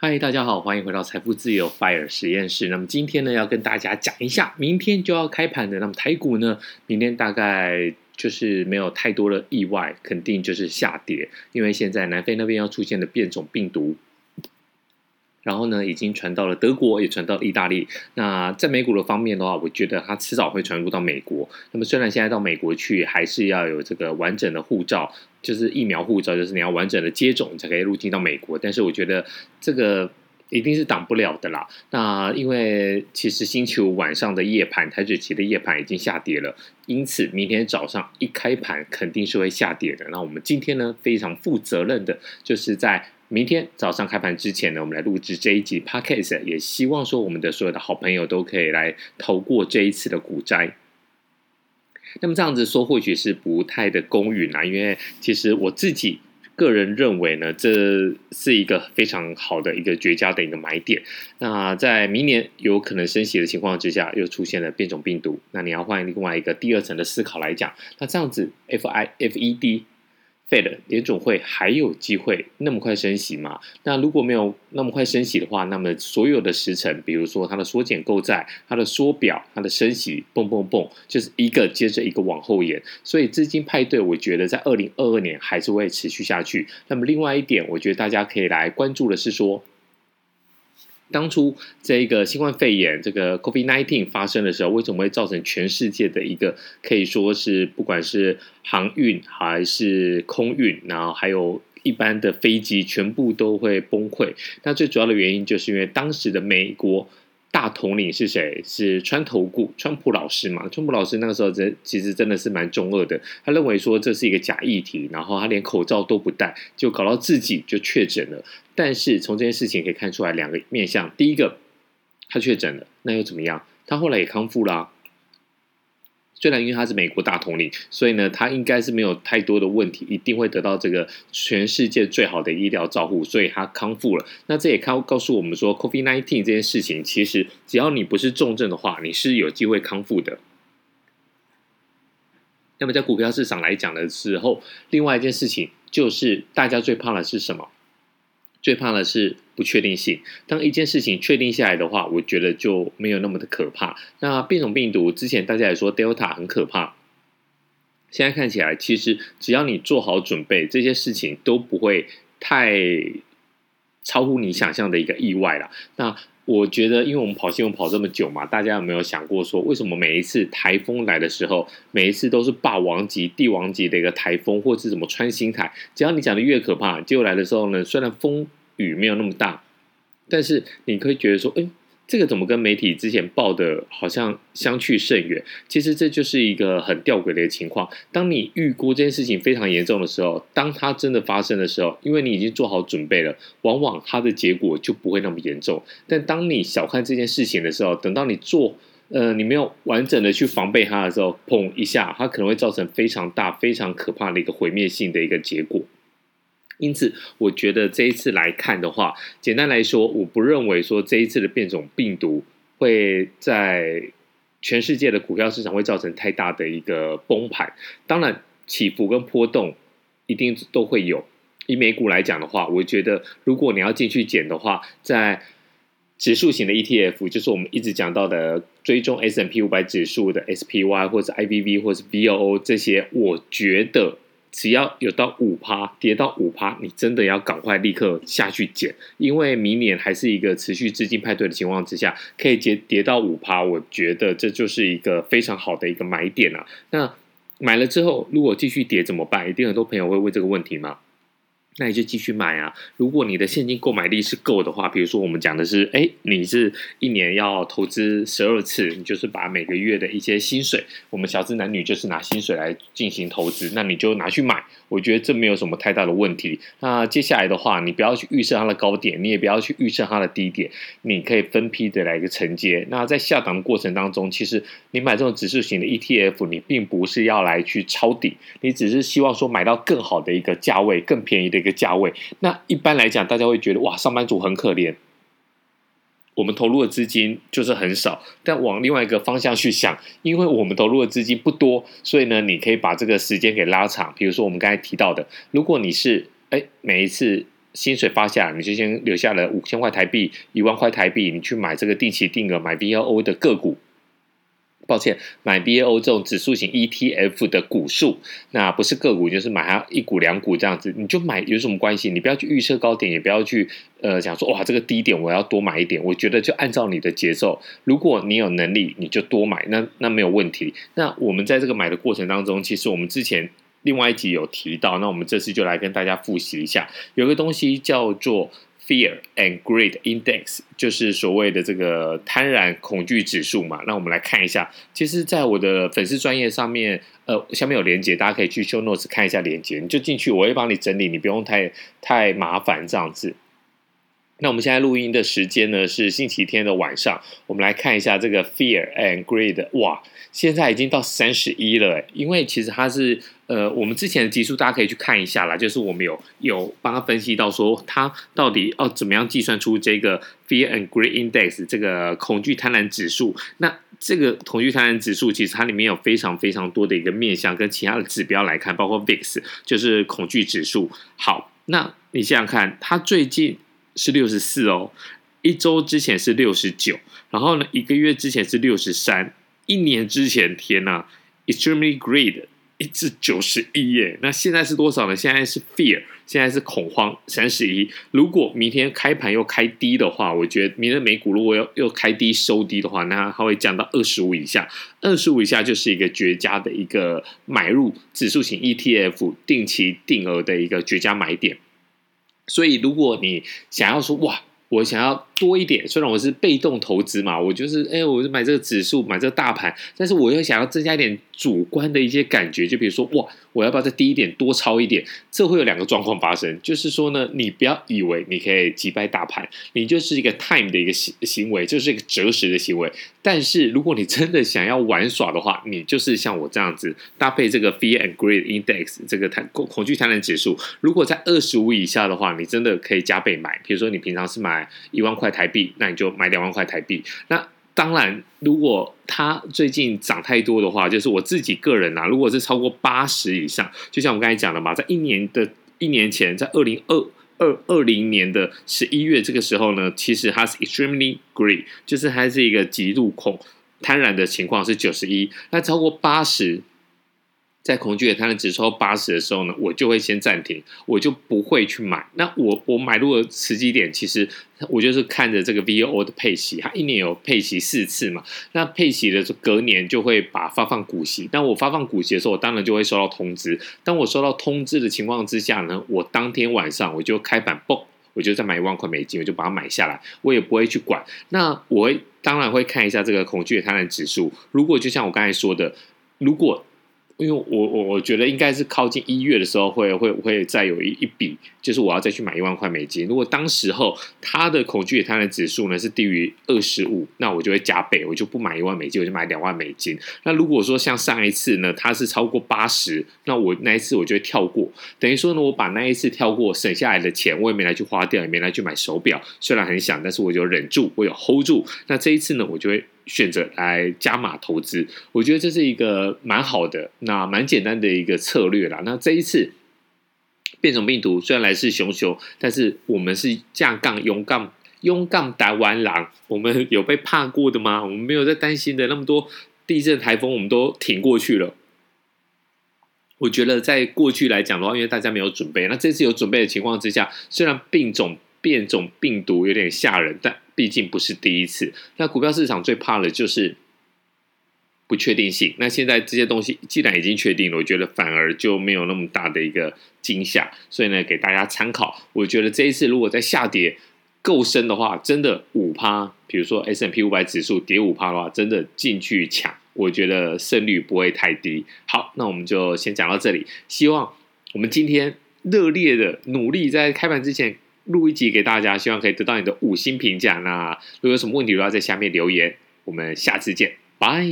嗨，大家好，欢迎回到财富自由 Fire 实验室。那么今天呢，要跟大家讲一下，明天就要开盘的。那么台股呢，明天大概就是没有太多的意外，肯定就是下跌，因为现在南非那边要出现的变种病毒。然后呢，已经传到了德国，也传到了意大利。那在美股的方面的话，我觉得它迟早会传入到美国。那么虽然现在到美国去，还是要有这个完整的护照，就是疫苗护照，就是你要完整的接种才可以入境到美国。但是我觉得这个一定是挡不了的啦。那因为其实星期五晚上的夜盘，台指期的夜盘已经下跌了，因此明天早上一开盘肯定是会下跌的。那我们今天呢，非常负责任的，就是在。明天早上开盘之前呢，我们来录制这一集 Podcast，也希望说我们的所有的好朋友都可以来逃过这一次的股灾。那么这样子说或许是不太的公允啊，因为其实我自己个人认为呢，这是一个非常好的一个绝佳的一个买点。那在明年有可能升息的情况之下，又出现了变种病毒，那你要换另外一个第二层的思考来讲，那这样子 F I F E D。Fed 联总会还有机会那么快升息吗？那如果没有那么快升息的话，那么所有的时程，比如说它的缩减购债、它的缩表、它的升息，蹦蹦蹦，就是一个接着一个往后延。所以资金派对，我觉得在二零二二年还是会持续下去。那么另外一点，我觉得大家可以来关注的是说。当初这个新冠肺炎这个 COVID-19 发生的时候，为什么会造成全世界的一个可以说是不管是航运还是空运，然后还有一般的飞机全部都会崩溃？那最主要的原因就是因为当时的美国。大统领是谁？是川头顾川普老师嘛？川普老师那个时候真其实真的是蛮中二的，他认为说这是一个假议题，然后他连口罩都不戴，就搞到自己就确诊了。但是从这件事情可以看出来两个面向：第一个，他确诊了，那又怎么样？他后来也康复啦。虽然因为他是美国大统领，所以呢，他应该是没有太多的问题，一定会得到这个全世界最好的医疗照护，所以他康复了。那这也告告诉我们说，COVID-19 这件事情，其实只要你不是重症的话，你是有机会康复的。那么在股票市场来讲的时候，另外一件事情就是大家最怕的是什么？最怕的是不确定性。当一件事情确定下来的话，我觉得就没有那么的可怕。那变种病毒之前大家也说 Delta 很可怕，现在看起来其实只要你做好准备，这些事情都不会太超乎你想象的一个意外了。那我觉得，因为我们跑新闻跑这么久嘛，大家有没有想过说，为什么每一次台风来的时候，每一次都是霸王级、帝王级的一个台风，或是什么穿心台？只要你讲的越可怕，结果来的时候呢，虽然风雨没有那么大，但是你可以觉得说，哎。这个怎么跟媒体之前报的好像相去甚远？其实这就是一个很吊诡的一个情况。当你预估这件事情非常严重的时候，当它真的发生的时候，因为你已经做好准备了，往往它的结果就不会那么严重。但当你小看这件事情的时候，等到你做呃你没有完整的去防备它的时候，砰一下，它可能会造成非常大、非常可怕的一个毁灭性的一个结果。因此，我觉得这一次来看的话，简单来说，我不认为说这一次的变种病毒会在全世界的股票市场会造成太大的一个崩盘。当然，起伏跟波动一定都会有。以美股来讲的话，我觉得如果你要进去捡的话，在指数型的 ETF，就是我们一直讲到的追踪 S&P 五百指数的 SPY 或者 IVV 或者 BOO 这些，我觉得。只要有到五趴，跌到五趴，你真的要赶快立刻下去捡，因为明年还是一个持续资金派对的情况之下，可以跌跌到五趴，我觉得这就是一个非常好的一个买点啊。那买了之后，如果继续跌怎么办？一定很多朋友会问这个问题吗？那你就继续买啊！如果你的现金购买力是够的话，比如说我们讲的是，哎，你是一年要投资十二次，你就是把每个月的一些薪水，我们小资男女就是拿薪水来进行投资，那你就拿去买，我觉得这没有什么太大的问题。那接下来的话，你不要去预设它的高点，你也不要去预设它的低点，你可以分批的来一个承接。那在下档的过程当中，其实你买这种指数型的 ETF，你并不是要来去抄底，你只是希望说买到更好的一个价位，更便宜的一个。价位，那一般来讲，大家会觉得哇，上班族很可怜。我们投入的资金就是很少，但往另外一个方向去想，因为我们投入的资金不多，所以呢，你可以把这个时间给拉长。比如说我们刚才提到的，如果你是哎每一次薪水发下来，你就先留下了五千块台币、一万块台币，你去买这个定期定额买 VLO 的个股。抱歉，买 VOO 这种指数型 ETF 的股数，那不是个股，就是买它一股两股这样子，你就买有什么关系？你不要去预测高点，也不要去呃想说哇这个低点我要多买一点。我觉得就按照你的节奏，如果你有能力，你就多买，那那没有问题。那我们在这个买的过程当中，其实我们之前另外一集有提到，那我们这次就来跟大家复习一下，有个东西叫做。Fear and Greed Index 就是所谓的这个贪婪恐惧指数嘛。那我们来看一下，其实，在我的粉丝专业上面，呃，下面有连接，大家可以去 Show Notes 看一下连接，你就进去，我会帮你整理，你不用太太麻烦这样子。那我们现在录音的时间呢是星期天的晚上，我们来看一下这个 Fear and Greed，哇，现在已经到三十一了，因为其实它是呃，我们之前的集数大家可以去看一下啦，就是我们有有帮他分析到说，他到底要怎么样计算出这个 Fear and Greed Index 这个恐惧贪婪指数。那这个恐惧贪婪指数其实它里面有非常非常多的一个面向跟其他的指标来看，包括 VIX 就是恐惧指数。好，那你想想看，它最近。是六十四哦，一周之前是六十九，然后呢，一个月之前是六十三，一年之前，天呐，extremely greed，一至九十一耶，那现在是多少呢？现在是 fear，现在是恐慌，三十一。如果明天开盘又开低的话，我觉得明天美股如果要又开低收低的话，那它会降到二十五以下，二十五以下就是一个绝佳的一个买入指数型 ETF 定期定额的一个绝佳买点。所以，如果你想要说哇，我想要多一点，虽然我是被动投资嘛，我就是哎，我就买这个指数，买这个大盘，但是我又想要增加一点主观的一些感觉，就比如说哇，我要不要再低一点，多抄一点？这会有两个状况发生，就是说呢，你不要以为你可以击败大盘，你就是一个 time 的一个行行为，就是一个择时的行为。但是如果你真的想要玩耍的话，你就是像我这样子搭配这个 Fear and Greed Index 这个恐恐惧贪婪指数，如果在二十五以下的话，你真的可以加倍买。比如说你平常是买一万块。台币，那你就买两万块台币。那当然，如果它最近涨太多的话，就是我自己个人啊，如果是超过八十以上，就像我刚才讲的嘛，在一年的一年前，在二零二二二零年的十一月这个时候呢，其实它是 extremely greed，就是它是一个极度恐贪婪的情况是九十一，那超过八十。在恐惧的贪婪指数八十的时候呢，我就会先暂停，我就不会去买。那我我买入的时机点，其实我就是看着这个 VOO 的配息，它一年有配息四次嘛。那配息的时候，隔年就会把发放股息。那我发放股息的时候，我当然就会收到通知。当我收到通知的情况之下呢，我当天晚上我就开板，嘣，我就再买一万块美金，我就把它买下来，我也不会去管。那我当然会看一下这个恐惧的贪婪指数。如果就像我刚才说的，如果因为我我我觉得应该是靠近一月的时候会会会再有一一笔，就是我要再去买一万块美金。如果当时候它的恐惧贪婪指数呢是低于二十五，那我就会加倍，我就不买一万美金，我就买两万美金。那如果说像上一次呢，它是超过八十，那我那一次我就会跳过，等于说呢，我把那一次跳过省下来的钱，我也没来去花掉，也没来去买手表，虽然很想，但是我就忍住，我有 hold 住。那这一次呢，我就会。选择来加码投资，我觉得这是一个蛮好的，那蛮简单的一个策略啦。那这一次变种病毒虽然来势汹汹，但是我们是架杠勇杠勇杠台湾狼，我们 有被怕过的吗？我们没有在担心的，那么多地震台风，我们都挺过去了。我觉得在过去来讲的话，因为大家没有准备，那这次有准备的情况之下，虽然病种变种病毒有点吓人，但毕竟不是第一次，那股票市场最怕的就是不确定性。那现在这些东西既然已经确定了，我觉得反而就没有那么大的一个惊吓。所以呢，给大家参考。我觉得这一次如果在下跌够深的话，真的五趴，比如说 S&P 五百指数跌五趴的话，真的进去抢，我觉得胜率不会太低。好，那我们就先讲到这里。希望我们今天热烈的努力，在开盘之前。录一集给大家，希望可以得到你的五星评价。那如果有什么问题，都要在下面留言。我们下次见，拜。